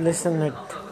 listen it